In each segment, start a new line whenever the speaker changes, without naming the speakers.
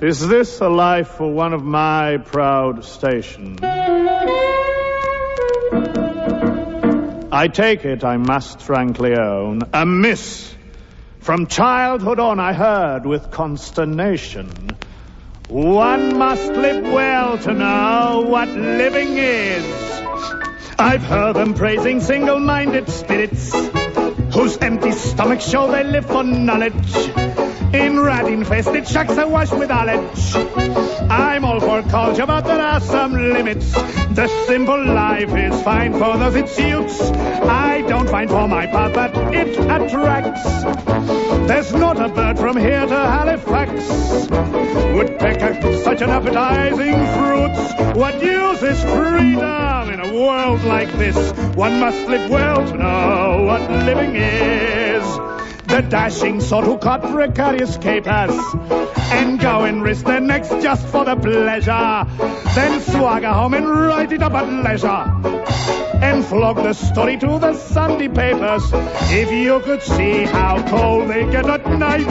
Is this a life for one of my proud station? I take it, I must frankly own, a miss. From childhood on, I heard with consternation. One must live well to know what living is. I've heard them praising single minded spirits whose empty stomachs show they live for knowledge. In rat infested shacks awash with knowledge. I'm all for culture, but there are some limits. The simple life is fine for those it suits. I don't find for my part that it attracts. There's not a bird from here to Halifax would peck such an appetizing fruit. What use is freedom in a world like this? One must live well to know what living is. The dashing sort who cut precarious capers and go and risk their necks just for the pleasure. Then swagger home and write it up at leisure and flog the story to the Sunday papers. If you could see how cold they get at night,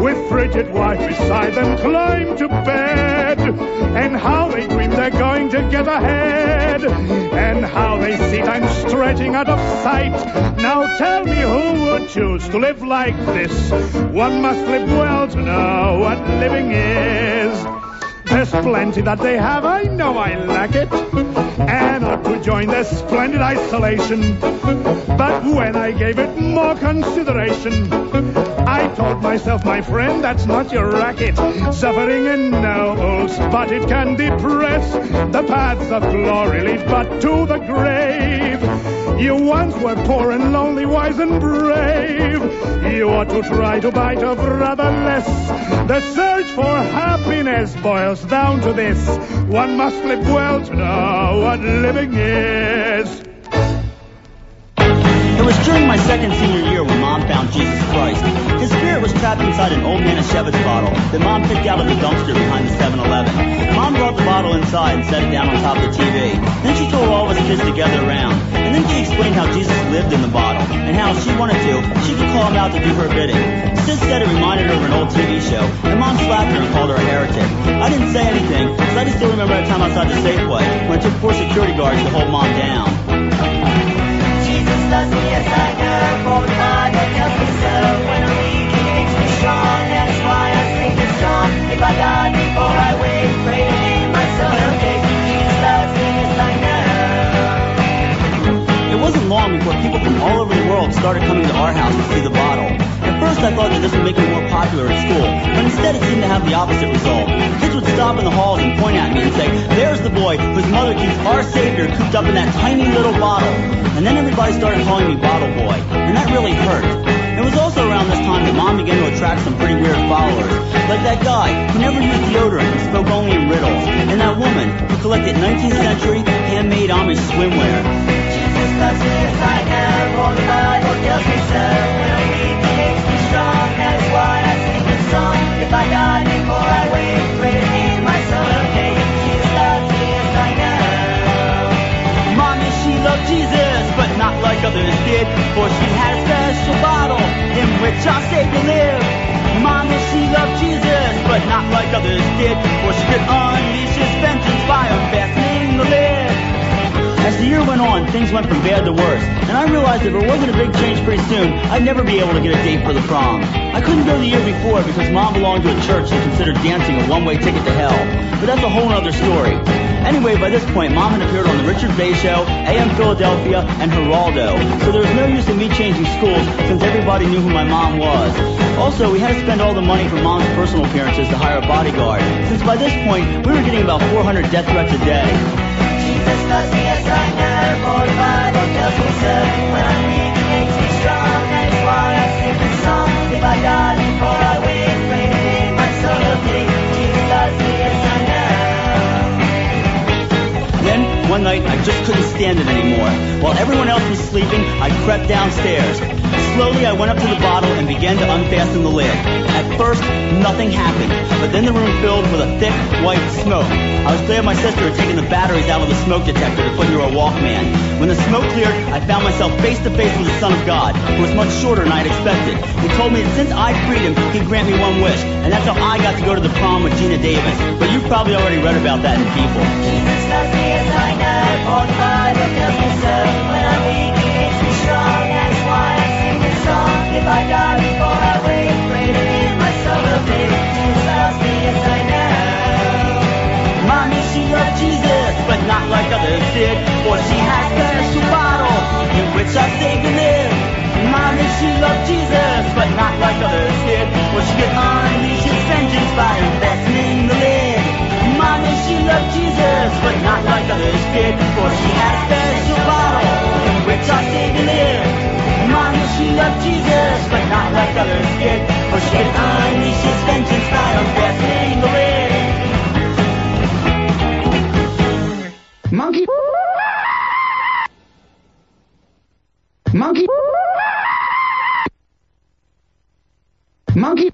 with frigid wife beside them climb to bed, and how they they're going to get ahead, and how they see time stretching out of sight. Now tell me who would choose to live like this? One must live well to know what living is. There's plenty that they have, I know I lack it. And ought to join their splendid isolation. But when I gave it more consideration, I told myself, my friend, that's not your racket. Suffering ennobles, but it can depress. The paths of glory lead but to the grave. You once were poor and lonely, wise and brave. You ought to try to bite a brother less. The search for happiness boils down to this. One must live well to know what living is.
It was during my second senior year when Mom found Jesus Christ. His spirit was trapped inside an old Manischewitz bottle that Mom picked out of the dumpster behind the 7-Eleven. Mom brought the bottle inside and set it down on top of the TV. Then she told all of us kids to gather around. And then she explained how Jesus lived in the bottle and how if she wanted to, she could call him out to do her bidding. Sis said it reminded her of an old TV show, and Mom slapped her and called her a heretic. I didn't say anything, because I just still remember that time outside the Safeway when I took four security guards to hold Mom down.
Jesus loves me, yes I know,
It wasn't long before people from all over the world started coming to our house to see the bottle. At first I thought that this would make me more popular at school, but instead it seemed to have the opposite result. Kids would stop in the halls and point at me and say, there's the boy whose mother keeps our Savior cooped up in that tiny little bottle. And then everybody started calling me Bottle Boy, and that really hurt. It was also around this time that Mom began to attract some pretty weird followers, like that guy who never used deodorant and spoke only in riddles, and that woman who collected 19th century handmade Amish swimwear.
Jesus me, yes I Bible tells me makes me strong, that's why I sing this song. If I die before I wake, pray
not like others did, for she had a special bottle in which our Savior lived. Mama, she loved Jesus, but not like others did, for she could unleash his vengeance by unfastening the lid. As the year went on, things went from bad to worse, and I realized if there wasn't a big change pretty soon, I'd never be able to get a date for the prom. I couldn't go the year before because mom belonged to a church that considered dancing a one-way ticket to hell, but that's a whole other story. Anyway, by this point, Mom had appeared on The Richard Bey Show, AM Philadelphia, and Geraldo, so there was no use in me changing schools since everybody knew who my mom was. Also, we had to spend all the money from Mom's personal appearances to hire a bodyguard, since by this point, we were getting about 400 death threats a day.
Jesus. When I'm weak, makes me strong, that's why I sing this song. If I die before I wake,
one night, I just couldn't stand it anymore. While everyone else was sleeping, I crept downstairs, Slowly, I went up to the bottle and began to unfasten the lid. At first, nothing happened, but then the room filled with a thick, white smoke. I was glad my sister had taken the batteries out of the smoke detector to put into a Walkman. When the smoke cleared, I found myself face to face with the Son of God, who was much shorter than I had expected. He told me that since I freed him, he'd grant me one wish, and that's how I got to go to the prom with Geena Davis. But you've probably already read about that in People.
Jesus loves me as I know. When I'm
but not like others did, for she has a special bottle in which our Savior lived feet of Jesus, but not like others did. For she could unleash his vengeance right on death and the wind.
Monkey. Monkey. Monkey.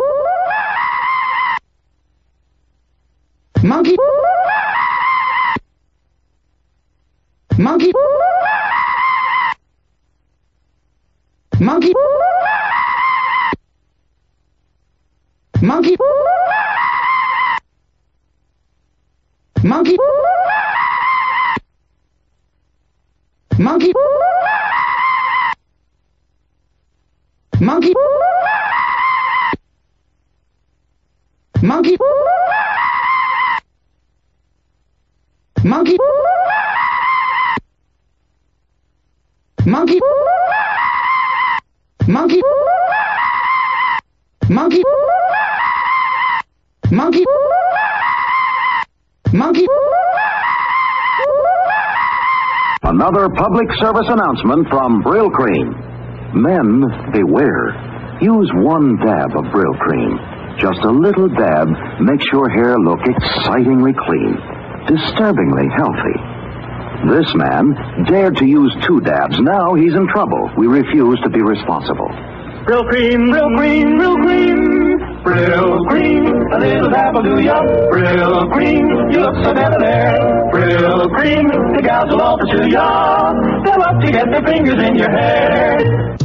Monkey. Monkey. Monkey. Monkey. Monkey. Monkey. Monkey. Monkey. Monkey. Monkey. Monkey. Monkey. Monkey. Monkey. Monkey.
Another public service announcement from Brylcreem. Men, beware. Use one dab of Brylcreem. Just a little dab makes your hair look excitingly clean, disturbingly healthy. This man dared to use two dabs. Now he's in trouble. We refuse to be responsible.
Brylcreem, Brill cream, Brylcreem. Brill cream, a little dab will do ya. Brylcreem, you look so debonair. Brylcreem, the gals will all pursue ya. They love to get their fingers in your hair.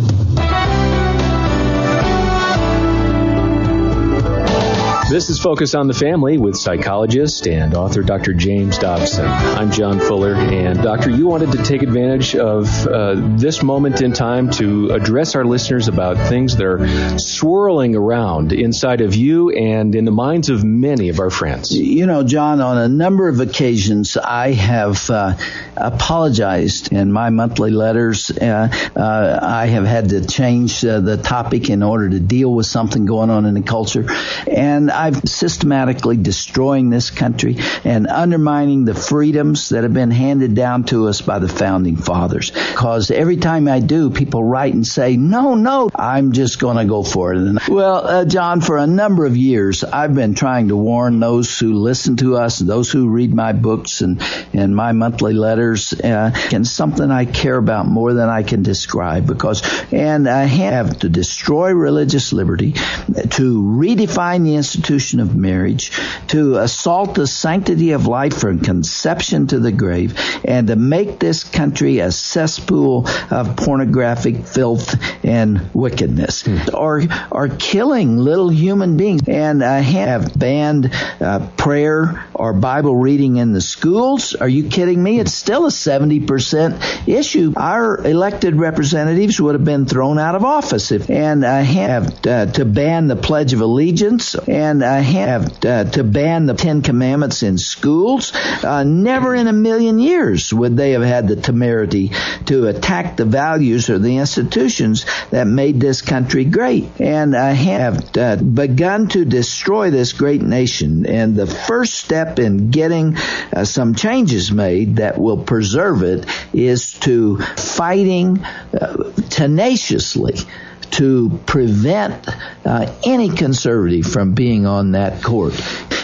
This is Focus on the Family with psychologist and author Dr. James Dobson. I'm John Fuller, and Doctor, you wanted to take advantage of uh, this moment in time to address our listeners about things that are swirling around inside of you and in the minds of many of our friends.
You know, John, on a number of occasions, I have uh, apologized in my monthly letters. Uh, uh, I have had to change uh, the topic in order to deal with something going on in the culture. And I've systematically destroying this country and undermining the freedoms that have been handed down to us by the founding fathers. Because every time I do, people write and say, no, no, I'm just going to go for it. And, well, uh, John, for a number of years, I've been trying to warn those who listen to us those who read my books and, and my monthly letters, uh, and something I care about more than I can describe because, and I have to destroy religious liberty, to redefine the institution of marriage, to assault the sanctity of life from conception to the grave, and to make this country a cesspool of pornographic filth and wickedness, or are killing little human beings, and uh, have banned uh, prayer or Bible reading in the schools. Are you kidding me? It's still a seventy percent issue. Our elected representatives would have been thrown out of office if, and uh, have uh, to ban the Pledge of Allegiance and uh, have uh, to ban the Ten Commandments in schools. Uh, never in a million years would they have had the temerity to attack the values or the institutions that made this country great and have uh, begun to destroy this great nation. And the first step in getting uh, some changes made that will preserve it is to fighting uh, tenaciously to prevent uh, any conservative from being on that court.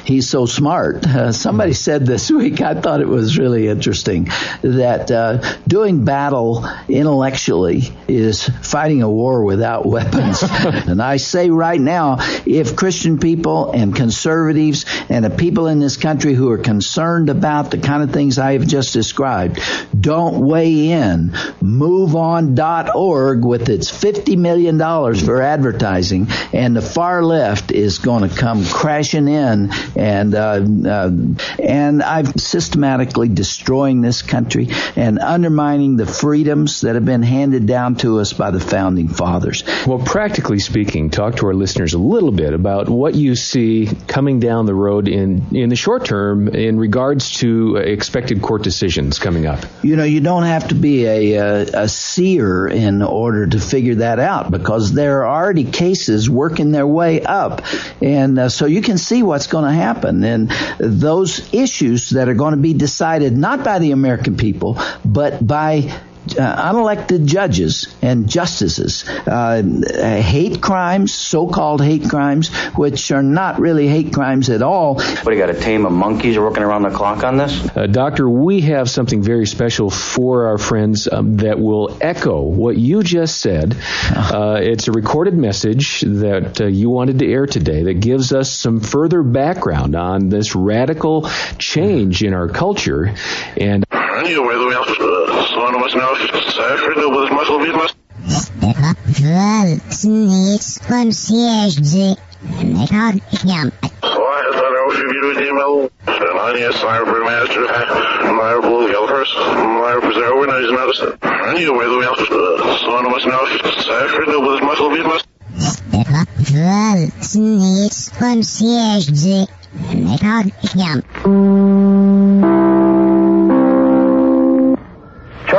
he's so smart. Uh, somebody said this week, I thought it was really interesting, that uh, doing battle intellectually is fighting a war without weapons. and I say right now, if Christian people and conservatives and the people in this country who are concerned about the kind of things I have just described don't weigh in, moveon.org with its $50 million for advertising and the far left is going to come crashing in and uh, uh, and I'm systematically destroying this country and undermining the freedoms that have been handed down to us by the founding fathers.
Well, practically speaking, talk to our listeners a little bit about what you see coming down the road in in the short term in regards to expected court decisions coming up.
You know, you don't have to be a, a, a seer in order to figure that out because there are already cases working their way up, and uh, so you can see what's going to happen. And those issues that are going to be decided not by the American people, but by uh, unelected judges and justices, uh, hate crimes, so-called hate crimes, which are not really hate crimes at all.
What do you got? A team of monkeys working around the clock on this?
Uh, Doctor, we have something very special for our friends um, that will echo what you just said. Uh, it's a recorded message that uh, you wanted to air today that gives us some further background on this radical change in our culture and.
Anyway, the mouse, uh, son of my mouth, suffered with his muscle beat must. It's concierge, they can't
him. Why, I thought I was reviewing the email. And I need a sign for master, my bull yellers, my
preserver, and his medicine. Anyway, the mouse, uh,
son of my mouth, suffered with his muscle beat must. It's concierge, they can't him.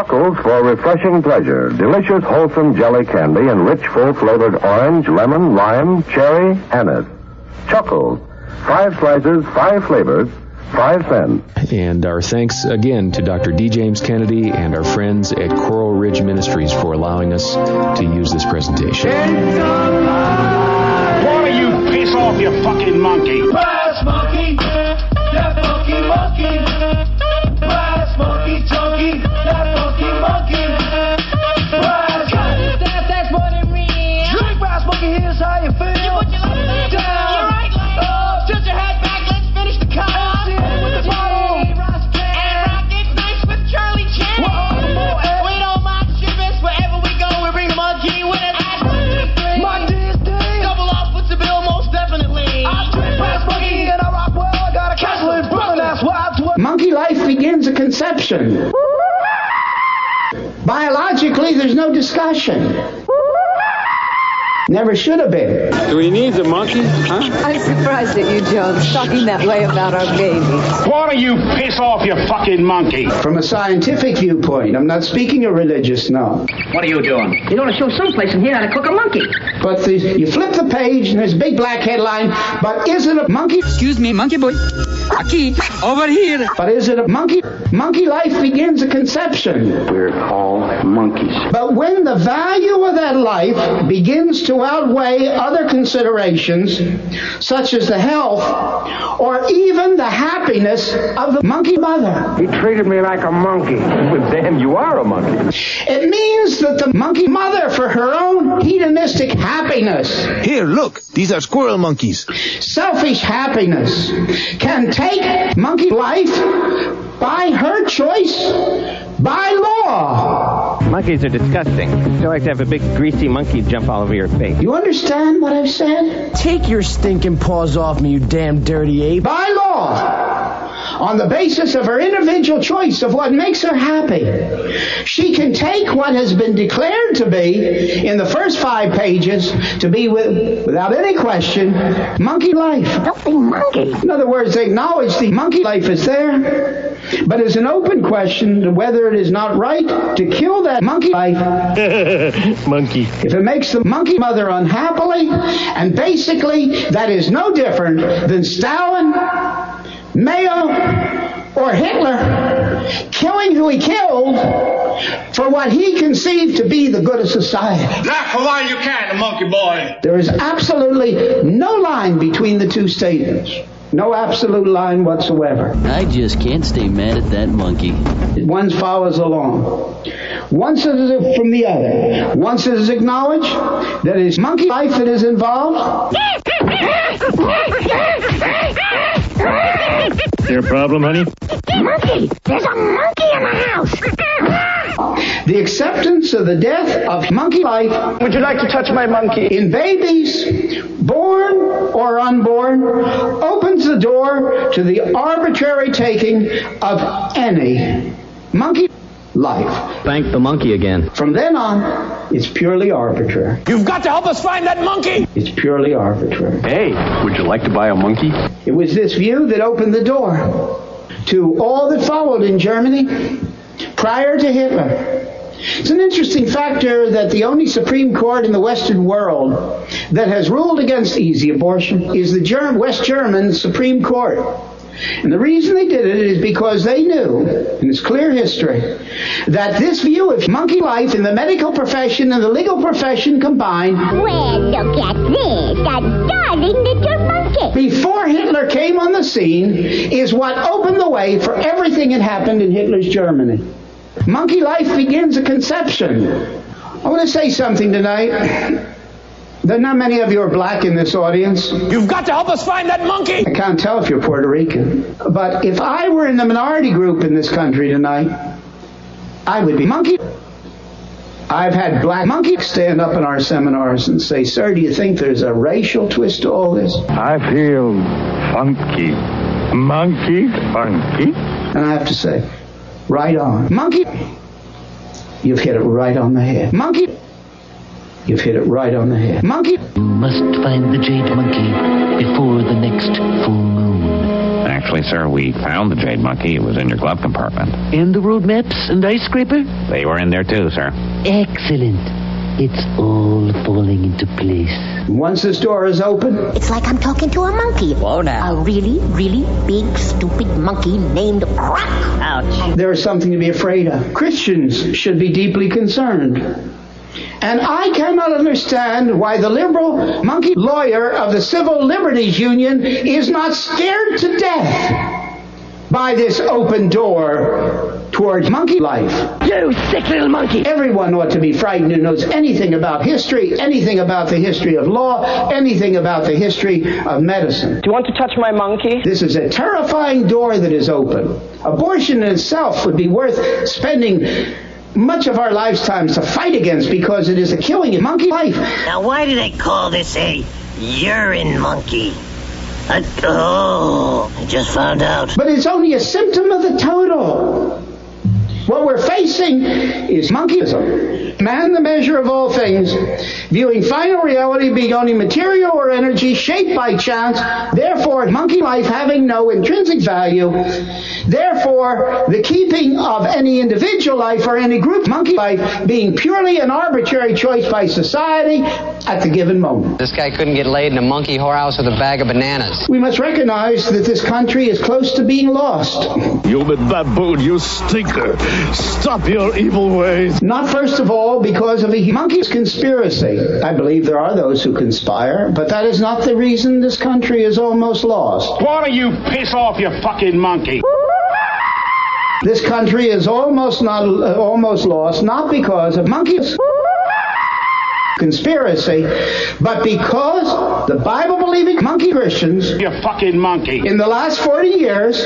Chuckles for refreshing pleasure. Delicious, wholesome jelly candy in rich, full-flavored orange, lemon, lime, cherry, anise. Chuckles. Five slices, five flavors, five cents. And our thanks again to Dr. D. James Kennedy and our friends at Coral Ridge Ministries for allowing us to use this presentation. Why do you piss off, you fucking monkey? Brass monkey,
conception. Biologically, there's no discussion. Never should have been.
Do we need the monkey? Huh?
I'm surprised at you, Jones, talking that way about our baby.
Why don't you piss off, you fucking monkey?
From a scientific viewpoint, I'm not speaking a religious, no.
What are you doing?
You ought to show someplace in here how to cook a monkey.
But the, you flip the page and there's a big black headline, but is it a monkey?
Excuse me, monkey boy. Aki, over here.
But is it a monkey? Monkey life begins at conception.
We're all monkeys.
But when the value of that life begins to outweigh other considerations, such as the health or even the happiness of the monkey mother,
He treated me like a monkey. Damn, you are a monkey.
it means that the monkey mother, for her own hedonistic happiness,
Here, look. These are squirrel monkeys.
selfish happiness, can take monkey life by her choice, by law.
Monkeys are disgusting. They like to have a big greasy monkey jump all over your face.
You understand what I've said?
Take your stinking paws off me, you damn dirty ape.
By law. On the basis of her individual choice of what makes her happy. She can take what has been declared to be, in the first five pages, to be with, without any question, monkey life.
Filthy monkey.
In other words, they acknowledge the monkey life is there, but it's an open question to whether it is not right to kill that monkey life
monkey.
if it makes the monkey mother unhappily, and basically that is no different than Stalin, Mao, or Hitler killing who he killed for what he conceived to be the good of society.
Laugh for while you can, monkey boy.
There is absolutely no line between the two statements. No absolute line whatsoever.
I just can't stay mad at that monkey.
One follows along. Once it is from the other. Once it is acknowledged that it is monkey life that is involved.
Your problem, honey?
Monkey! There's a monkey in the house!
The acceptance of the death of monkey life.
Would you like to touch my monkey?
In babies, born or unborn, opens the door to the arbitrary taking of any monkey life.
Thank the monkey again.
From then on, it's purely arbitrary.
You've got to help us find that monkey!
It's purely arbitrary.
Hey, would you like to buy a monkey?
It was this view that opened the door to all that followed in Germany prior to Hitler. It's an interesting factor that the only Supreme Court in the Western world that has ruled against easy abortion is the German, West German Supreme Court. And the reason they did it is because they knew, in its clear history, that this view of monkey life in the medical profession and the legal profession combined.
Well, look at this. A darling little monkey.
Before Hitler came on the scene, is what opened the way for everything that happened in Hitler's Germany. Monkey life begins at conception. I want to say something tonight. There are not many of you are black in this audience.
You've got to help us find that monkey!
I can't tell if you're Puerto Rican. But if I were in the minority group in this country tonight, I would be monkey. I've had black monkeys stand up in our seminars and say, Sir, do you think there's a racial twist to all this?
I feel funky. Monkey funky.
And I have to say, right on. Monkey, you've hit it right on the head. Monkey, you've hit it right on the head. Monkey,
You must find the jade monkey before the next full moon.
Actually, sir, we found the jade monkey. It was in your glove compartment.
And the road maps and ice scraper?
They were in there too, sir.
Excellent. It's all falling into place.
once this door is open,
It's like I'm talking to a monkey.
Whoa now.
A really, really big, stupid monkey named Croc.
Ouch.
there is something to be afraid of. Christians should be deeply concerned. And I cannot understand why the liberal monkey lawyer of the Civil Liberties Union is not scared to death by this open door towards monkey life.
You sick little monkey!
Everyone ought to be frightened who knows anything about history, anything about the history of law, anything about the history of medicine.
Do you want to touch my monkey?
This is a terrifying door that is open. Abortion in itself would be worth spending much of our lifetimes to fight against because it is a killing of monkey life.
Now, why do they call this a urine monkey? I, oh, I just found out.
But it's only a symptom of the total. What we're facing is monkeyism. Man, the measure of all things, viewing final reality being only material or energy shaped by chance, therefore, monkey life having no intrinsic value, therefore, the keeping of any individual life or any group monkey life being purely an arbitrary choice by society at the given moment.
This guy couldn't get laid in a monkey whorehouse with a bag of bananas.
We must recognize that this country is close to being lost.
Human baboon, you stinker. Stop your evil ways.
Not first of all because of a monkey's conspiracy. I believe there are those who conspire, but that is not the reason this country is almost lost.
Why don't you piss off, you fucking monkey?
This country is almost not uh, almost lost not because of monkeys conspiracy, but because the Bible believing monkey Christians
you're fucking monkey.
in the last 40 years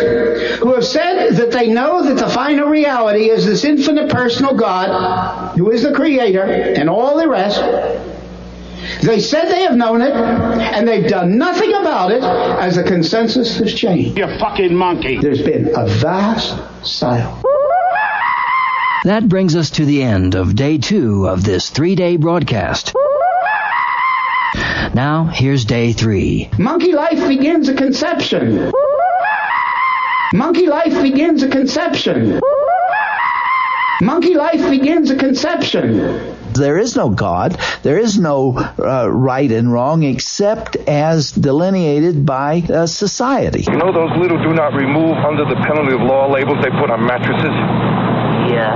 who have said that they know that the final reality is this infinite personal God who is the creator and all the rest. They said they have known it and they've done nothing about it as the consensus has changed.
You fucking monkey.
There's been a vast silence.
That brings us to the end of day two of this three day broadcast. Now, here's day three.
Monkey life begins at conception. Monkey life begins at conception. Monkey life begins at conception.
There is no God. There is no uh, right and wrong except as delineated by uh, society.
You know those little do not remove under the penalty of law labels they put on mattresses?
Dear.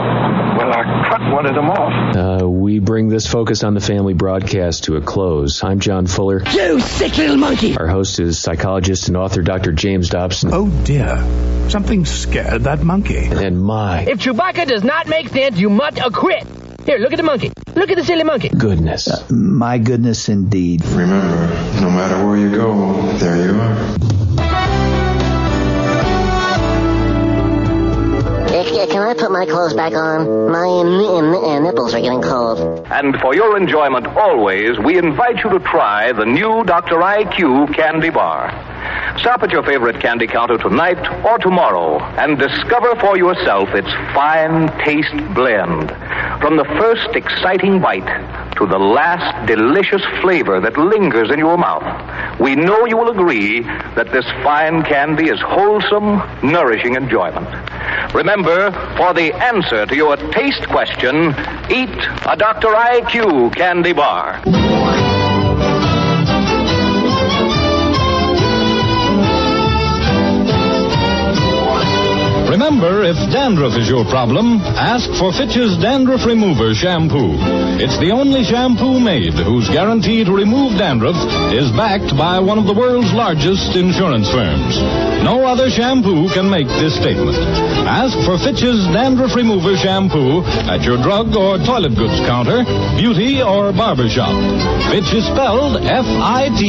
Well, I cut one of them off.
Uh, we bring this Focus on the Family broadcast to a close. I'm John Fuller.
You sick little monkey!
Our host is psychologist and author Dr. James Dobson.
Oh dear. Something scared that monkey.
And my
If Chewbacca does not make sense, you must acquit. Here, look at the monkey. Look at the silly monkey.
goodness.
Uh, My goodness, indeed.
Remember, no matter where you go, there you are.
Can I put my clothes back on? My n- n- uh, nipples are getting cold.
And for your enjoyment always, we invite you to try the new Dr. IQ candy bar. Stop at your favorite candy counter tonight or tomorrow and discover for yourself its fine taste blend. From the first exciting bite to the last delicious flavor that lingers in your mouth, we know you will agree that this fine candy is wholesome, nourishing enjoyment. Remember, for the answer to your taste question, eat a Dr. IQ candy bar.
Remember, if dandruff is your problem, ask for Fitch's Dandruff Remover Shampoo. It's the only shampoo made whose guarantee to remove dandruff is backed by one of the world's largest insurance firms. No other shampoo can make this statement. Ask for Fitch's Dandruff Remover Shampoo at your drug or toilet goods counter, beauty or barber shop. Fitch is spelled F-I-T-C-H.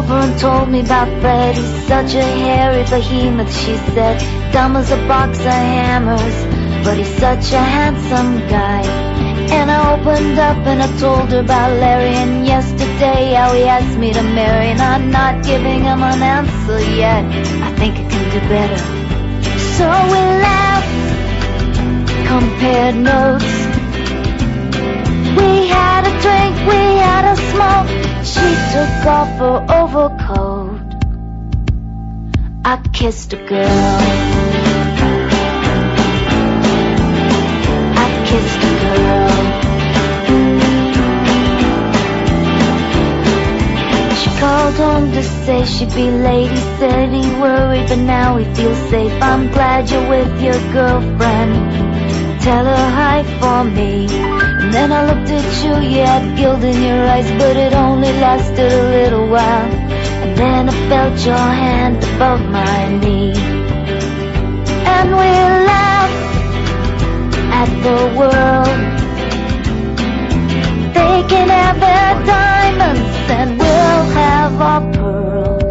Over and told me about Fred. He's such a hairy behemoth, she said. Dumb as a box of hammers, but he's such a handsome guy. And I opened up and I told her about Larry and yesterday how he asked me to marry. And I'm not giving him an answer yet. I think I can do better. So we laughed, compared notes. We had a drink, we had a smoke. She took off her overcoat. I kissed a girl. I kissed a girl. She called home to say she'd be late. He said he worried, but now he feels safe. I'm glad you're with your girlfriend. Tell her hi for me. And then I looked at you, you had guilt in your eyes, but it only lasted a little while. And then I felt your hand above my knee. And we laughed at the world. They can have their diamonds, and we'll have our pearls.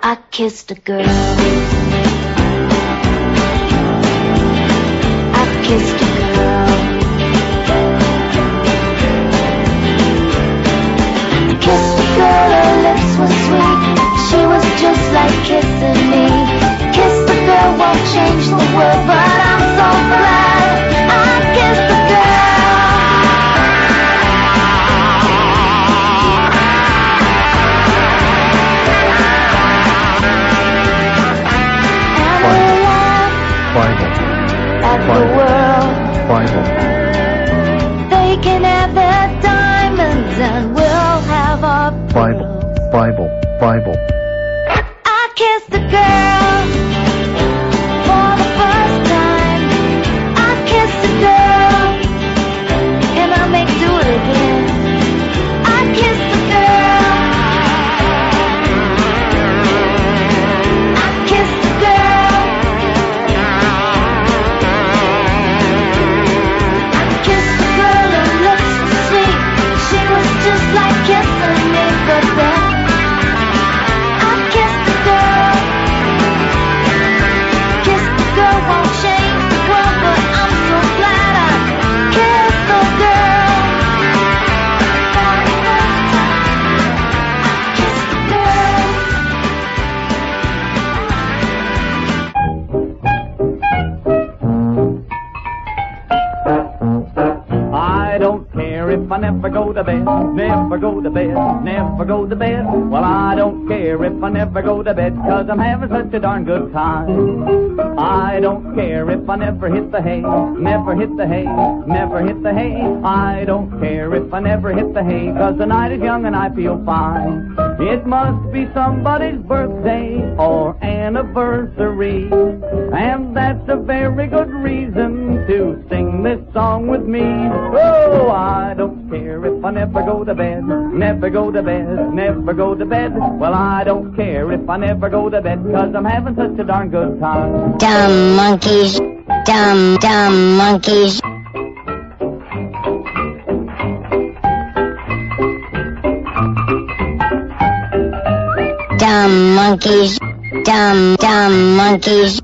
I kissed a girl. Girl. Girl, her lips were sweet. She was just like kissing me. Kiss the girl won't change the world, but
Bible,
Bible. Never go to bed. Well, I don't care if I never go to bed, cause I'm having such a darn good time. I don't care if I never hit the hay, never hit the hay, never hit the hay. I don't care if I never hit the hay, cause the night is young and I feel fine. It must be somebody's birthday or anniversary, and that's a very good reason to sing this song with me. Oh, I don't care if I never go to bed, never go to bed, never go to bed. Well, I don't care if I never go to bed, cause I'm having such a darn good time.
Dumb monkeys. Dumb, dumb monkeys. Dumb monkeys. Dumb, dumb monkeys.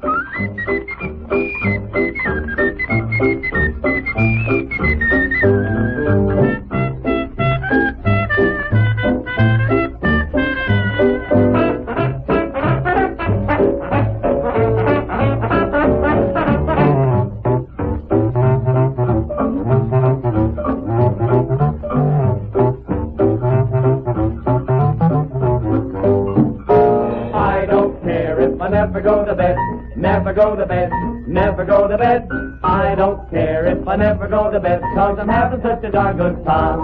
Bed. I don't care if I never go to bed, cause I'm having such a darn good time.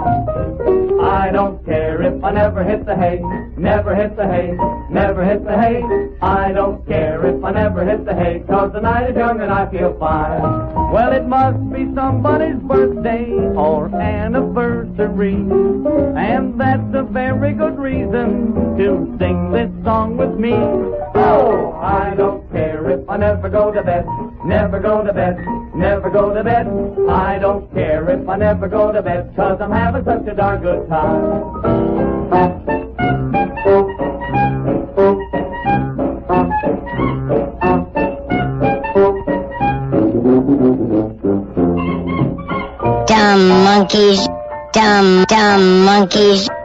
I don't care I never hit the hay, never hit the hay, never hit the hay. I don't care if I never hit the hay, cause the night is young and I feel fine. Well, it must be somebody's birthday or anniversary, and that's a very good reason to sing this song with me. Oh, I don't care if I never go to bed, never go to bed, never go to bed. I don't care if I never go to bed, cause I'm having such a darn good time.
Dumb monkeys. Dumb, dumb monkeys.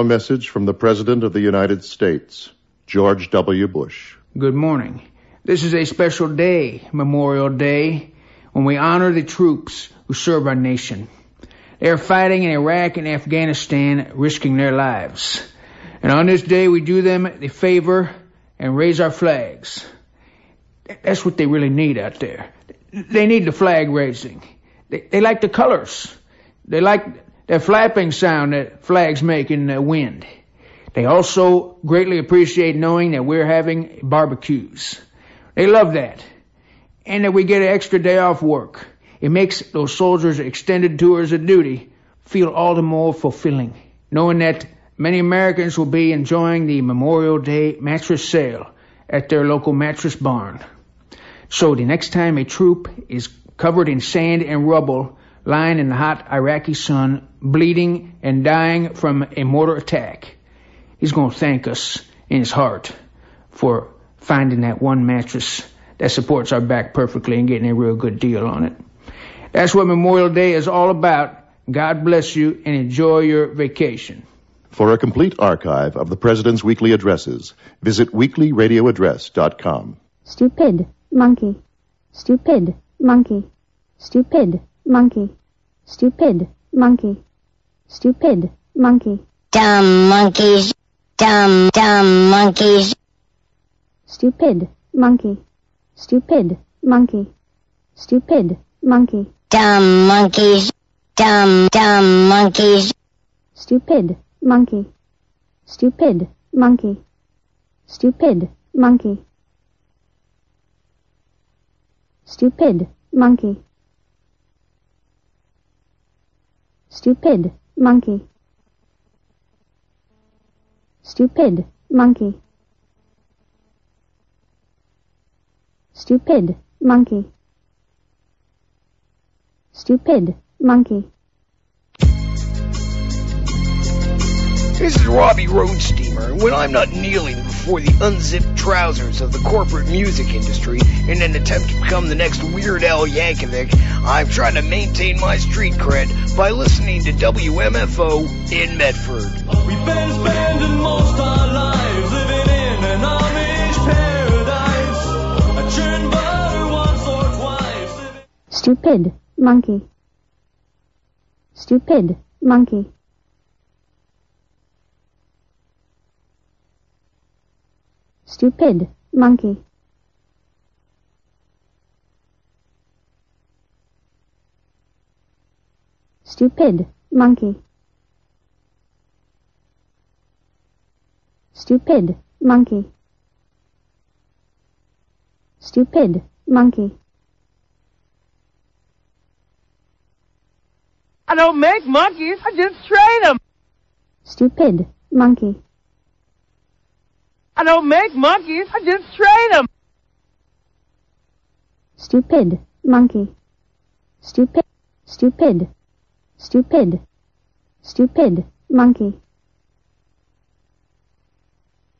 A message from the President of the United States, George W. Bush.
Good morning. This is a special day, Memorial Day, when we honor the troops who serve our nation. They are fighting in Iraq and Afghanistan, risking their lives. And on this day, we do them the favor and raise our flags. That's what they really need out there. They need the flag raising. They, they like the colors. They like that flapping sound that flags make in the wind. They also greatly appreciate knowing that we're having barbecues. They love that. And that we get an extra day off work. It makes those soldiers' extended tours of duty feel all the more fulfilling, knowing that many Americans will be enjoying the Memorial Day mattress sale at their local mattress barn. So the next time a troop is covered in sand and rubble, lying in the hot Iraqi sun, bleeding and dying from a mortar attack, he's going to thank us in his heart for finding that one mattress that supports our back perfectly and getting a real good deal on it. That's what Memorial Day is all about. God bless you and enjoy your vacation.
For a complete archive of the President's weekly addresses, visit weeklyradioaddress.com.
Stupid monkey. Stupid monkey. Stupid monkey. Stupid monkey. Stupid monkey. Dumb monkeys. Dumb, dumb monkeys. Stupid monkey. Stupid monkey. Stupid monkey. Dumb monkeys. Dumb, dumb monkeys. Stupid monkey. Stupid monkey. Stupid monkey. Stupid monkey. Stupid monkey. Stupid monkey. Stupid monkey. Stupid monkey.
This is Robbie Roadsteamer, and when I'm not kneeling before the unzipped trousers of the corporate music industry in an attempt to become the next Weird Al Yankovic, I'm trying to maintain my street cred by listening to WMFO in Medford.
We've been spending most our lives living in an Amish paradise. I churn butter once or twice.
Stupid monkey. Stupid monkey. Stupid monkey. Stupid monkey. Stupid monkey. Stupid monkey.
I don't make monkeys, I just train them.
Stupid monkey.
I don't make monkeys, I just train them.
Stupid monkey. Stupid. Stupid. Stupid. Stupid monkey.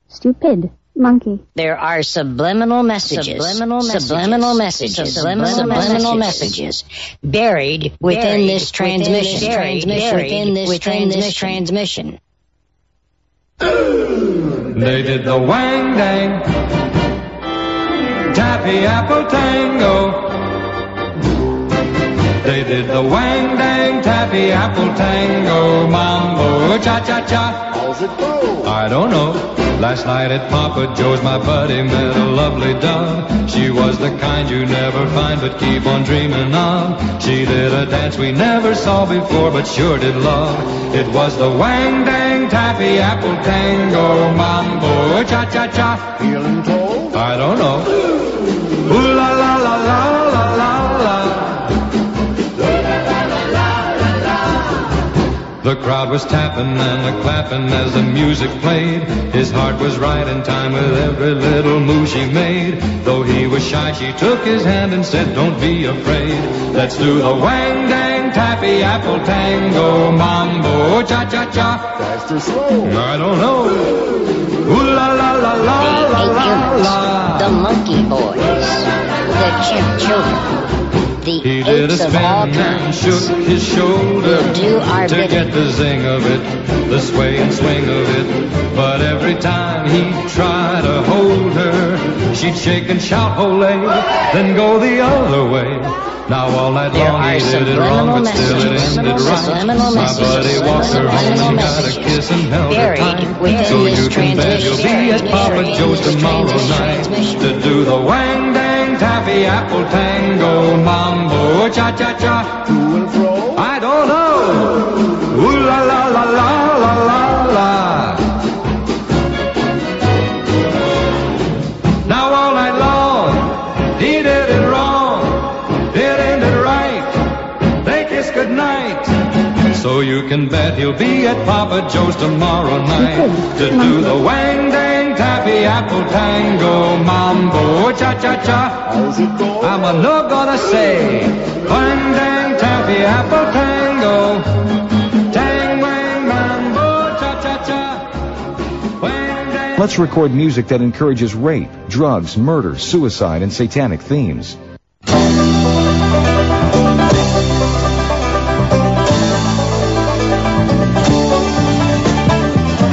Stupid monkey.
There are subliminal messages,
Subliminal messages.
subliminal messages,
Subliminal
subliminal
messages.
messages buried within Buried this transmission, buried transmission, within this within this transmission.
They did the wang dang, taffy apple tango. They did the wang dang, taffy apple tango, mambo cha cha cha. How's it go? I don't know. Last night at Papa Joe's, my buddy met a lovely dove. She was the kind you never find but keep on dreaming of. She did a dance we never saw before but sure did love. It was the wang dang taffy apple tango mambo cha cha cha. Feeling cold? I don't know. Ooh la la The crowd was tapping and a clapping as the music played. His heart was right in time with every little move she made. Though he was shy, she took his hand and said, Don't be afraid. Let's do the wang dang taffy apple tango mambo cha cha cha. Fast or slow? I don't know. Ooh la la la la la la la.
The monkey boys, the chimp children, the
He did a
apes
spin
of all
and
kinds.
shook his shoulder
We'll do our
to
bidding.
get the zing of it, the sway and swing of it. But every time he'd try to hold her, she'd shake and shout "Ole!" then go the other way. Now all night
There
long he did it wrong, but still it ended right. My buddy walked her home and got a kiss and held her tight. So you can bet you'll be at Papa Joe's tomorrow night to do the wang dang taffy apple tango mambo cha cha cha. To and fro. I don't know. Ooh la la la la la la la. Now all night long he did it wrong. did It ended right. They kissed goodnight. So you can bet he'll be at Papa Joe's tomorrow night to do the wang dang apple tango mambo cha cha cha. How's it go? I'm a no gonna say wang dang taffy apple tango. Tang wang mambo cha cha cha.
Let's record music that encourages rape, drugs, murder, suicide, and satanic themes.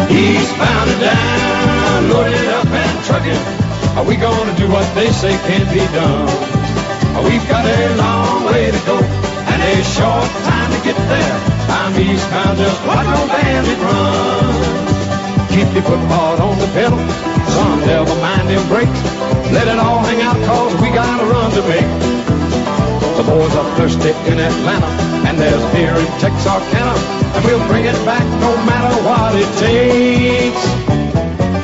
Eastbound and down, loaded trucking. Are we gonna do what they say can't be done? We've got a long way to go and a short time to get there. I'm eastbound, just watch no bandit run. Keep your foot hard on the pedal, son, never mind them brakes. Let it all hang out cause we got a run to make. The boys are thirsty in Atlanta, and there's beer in Texarkana, and we'll bring it back no matter what it takes.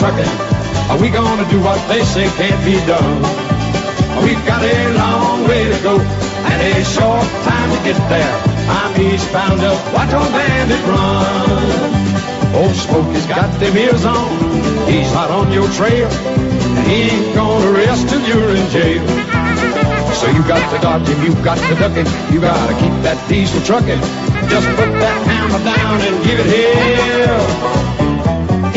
Trucking. Are we gonna do what they say can't be done? We've got a long way to go and a short time to get there. I'm eastbound up, watch old bandit run. Old Smokey's got them ears on, he's hot on your trail, and he ain't gonna rest till you're in jail. So you got to dodge him, you got to duck him, you gotta keep that diesel trucking. Just put that hammer down and give it hell.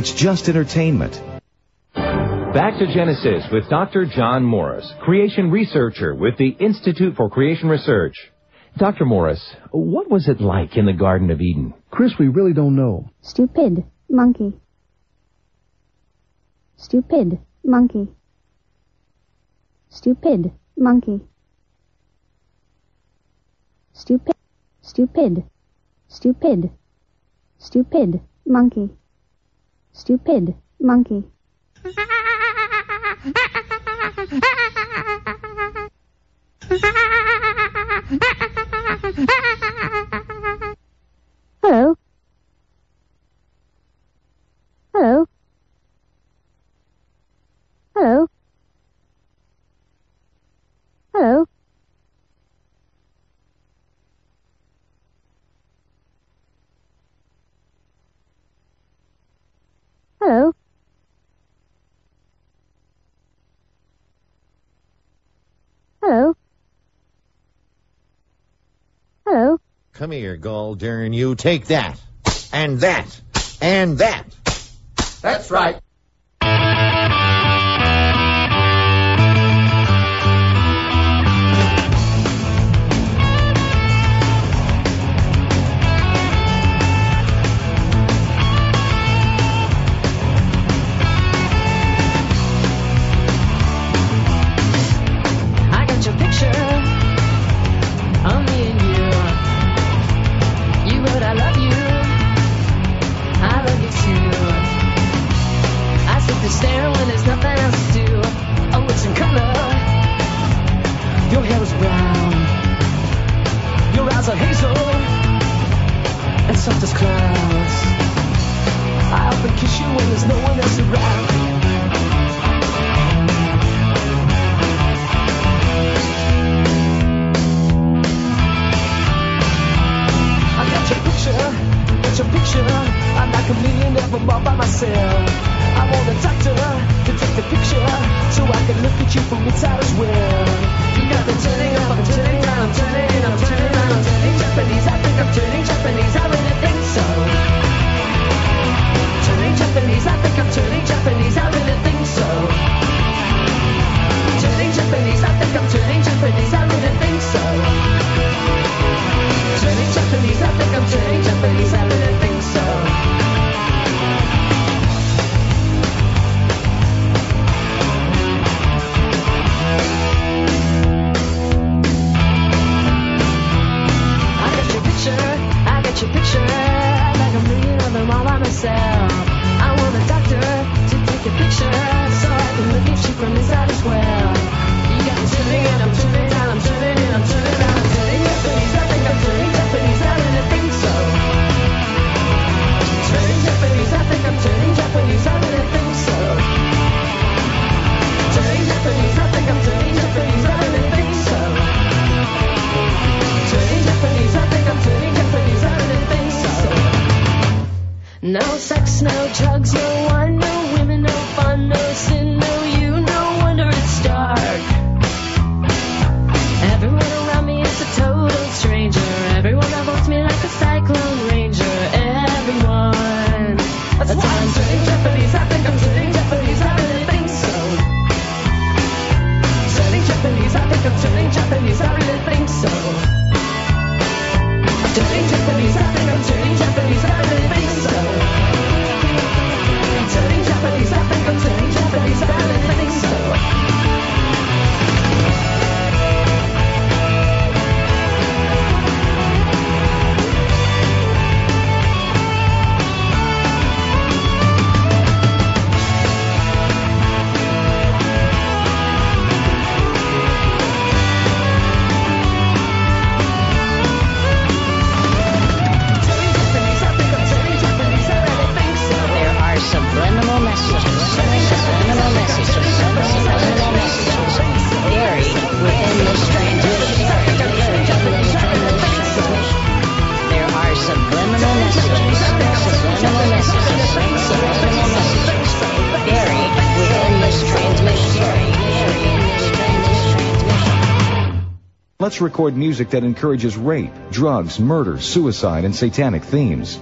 It's just entertainment.
Back to Genesis with Dr. John Morris, creation researcher with the Institute for Creation Research. Dr. Morris, what was it like in the Garden of Eden?
Chris, we really don't know.
Stupid. Monkey. Stupid. Monkey. Stupid. Monkey. Stupid. Stupid. Stupid. Stupid. Monkey. Stupid. Monkey. Hello. Hello. Hello. Hello. Hello. Hello.
Come here, Gall darn you. Take that. And that. And that.
That's right.
Record music that encourages rape, drugs, murder, suicide, and satanic themes.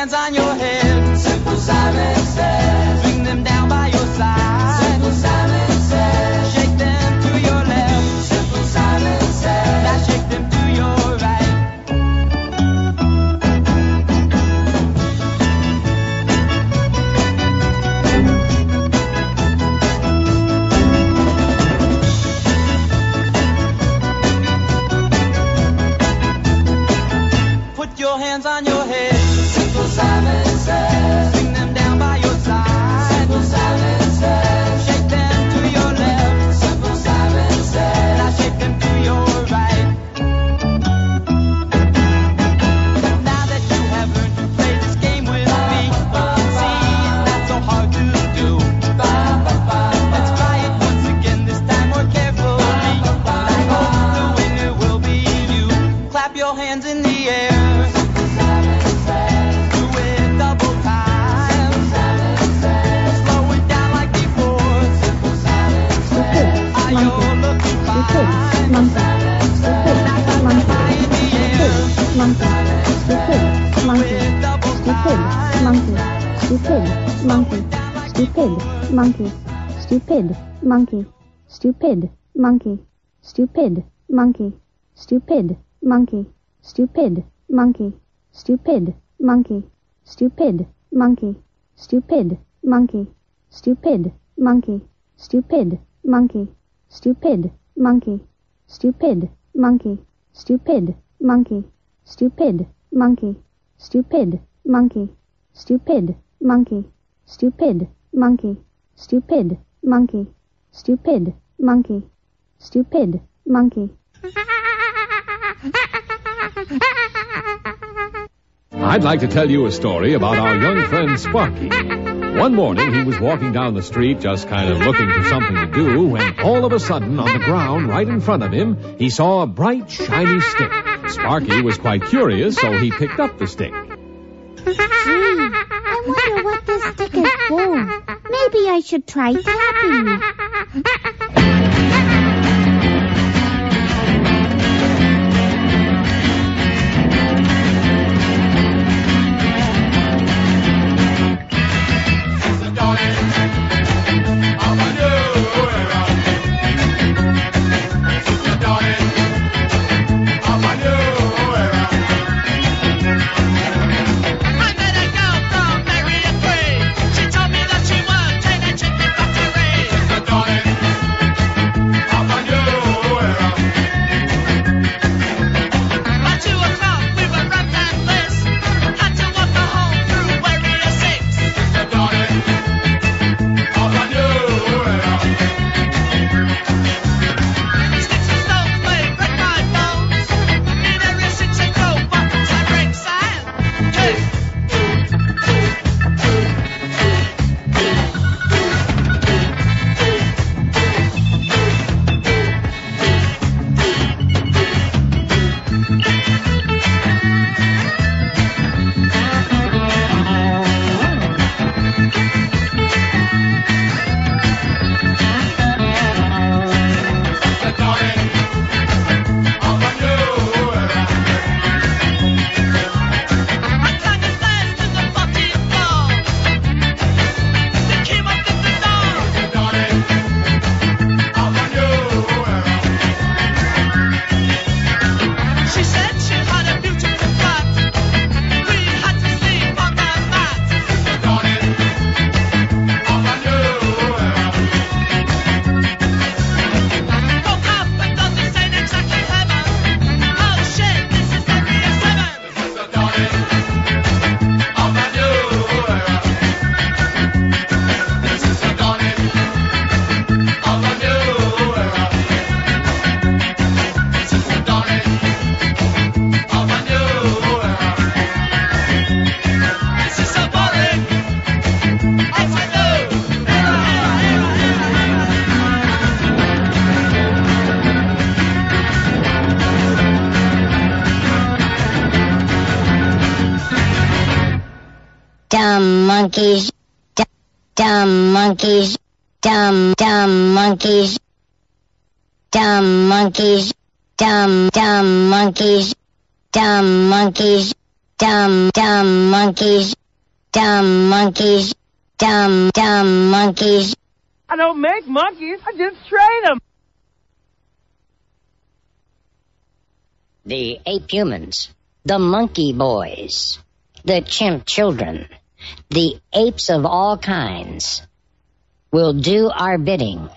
Hands on your head.
Stupid monkey, stupid monkey, stupid monkey, stupid monkey, stupid monkey, stupid monkey, stupid monkey, stupid monkey, stupid monkey, stupid monkey, stupid monkey, stupid monkey, stupid monkey, stupid monkey, stupid monkey, stupid monkey, stupid monkey, stupid monkey, stupid monkey.
I'd like to tell you a story about our young friend Sparky. One morning he was walking down the street just kind of looking for something to do when all of a sudden on the ground right in front of him he saw a bright shiny stick. Sparky was quite curious so he picked up the stick.
Gee, I wonder what this stick is for. Maybe I should try tapping.
She
monkeys, d- dumb monkeys, dumb, dumb monkeys, dumb monkeys, dumb, dumb monkeys, dumb monkeys, dumb, dumb monkeys, dumb monkeys, dumb, dumb monkeys.
I don't make monkeys, I just train them.
The ape humans, the monkey boys, the chimp children, the apes of all kinds will do our bidding.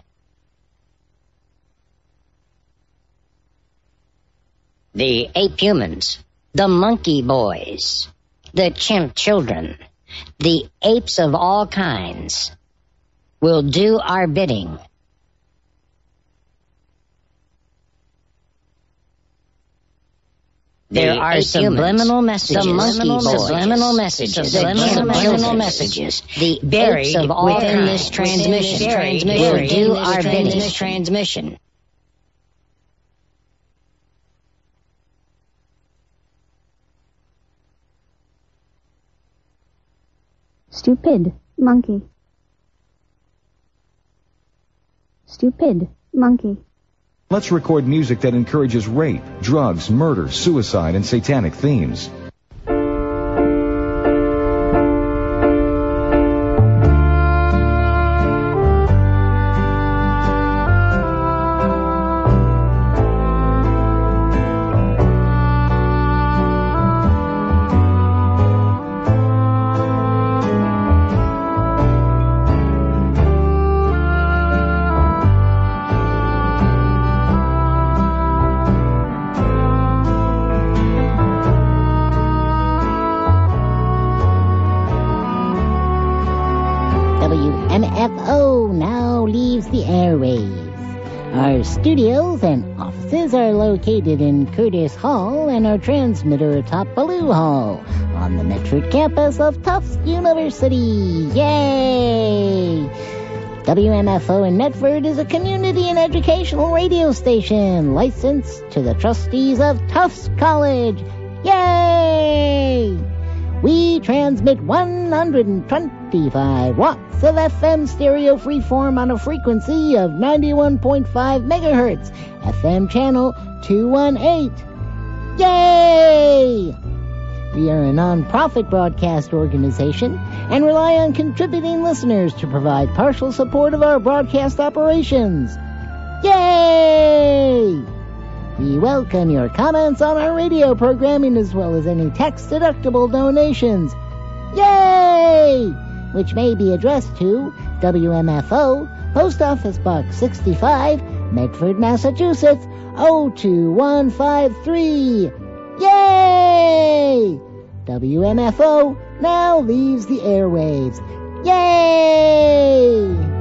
The ape humans, the monkey boys, the chimp children, the apes of all kinds will do our bidding. There are subliminal messages. The monkey. Subliminal messages. Subliminal messages. The buried of all within this transmission will do our bidding. Transmission.
Stupid monkey. Stupid monkey.
Let's record music that encourages rape, drugs, murder, suicide, and satanic themes.
Leaves the airwaves. Our studios and offices are located in Curtis Hall and our transmitter atop Ballou Hall on the Medford campus of Tufts University. Yay! WMFO in Medford is a community and educational radio station licensed to the trustees of Tufts College. Yay! We transmit 125 watts of FM stereo freeform on a frequency of 91.5 megahertz, FM channel 218. Yay! We are a non-profit broadcast organization and rely on contributing listeners to provide partial support of our broadcast operations. Yay! We welcome your comments on our radio programming as well as any tax-deductible donations. Yay! Which may be addressed to WMFO, Post Office Box 65, Medford, Massachusetts, 02153. Yay! WMFO now leaves the airwaves. Yay!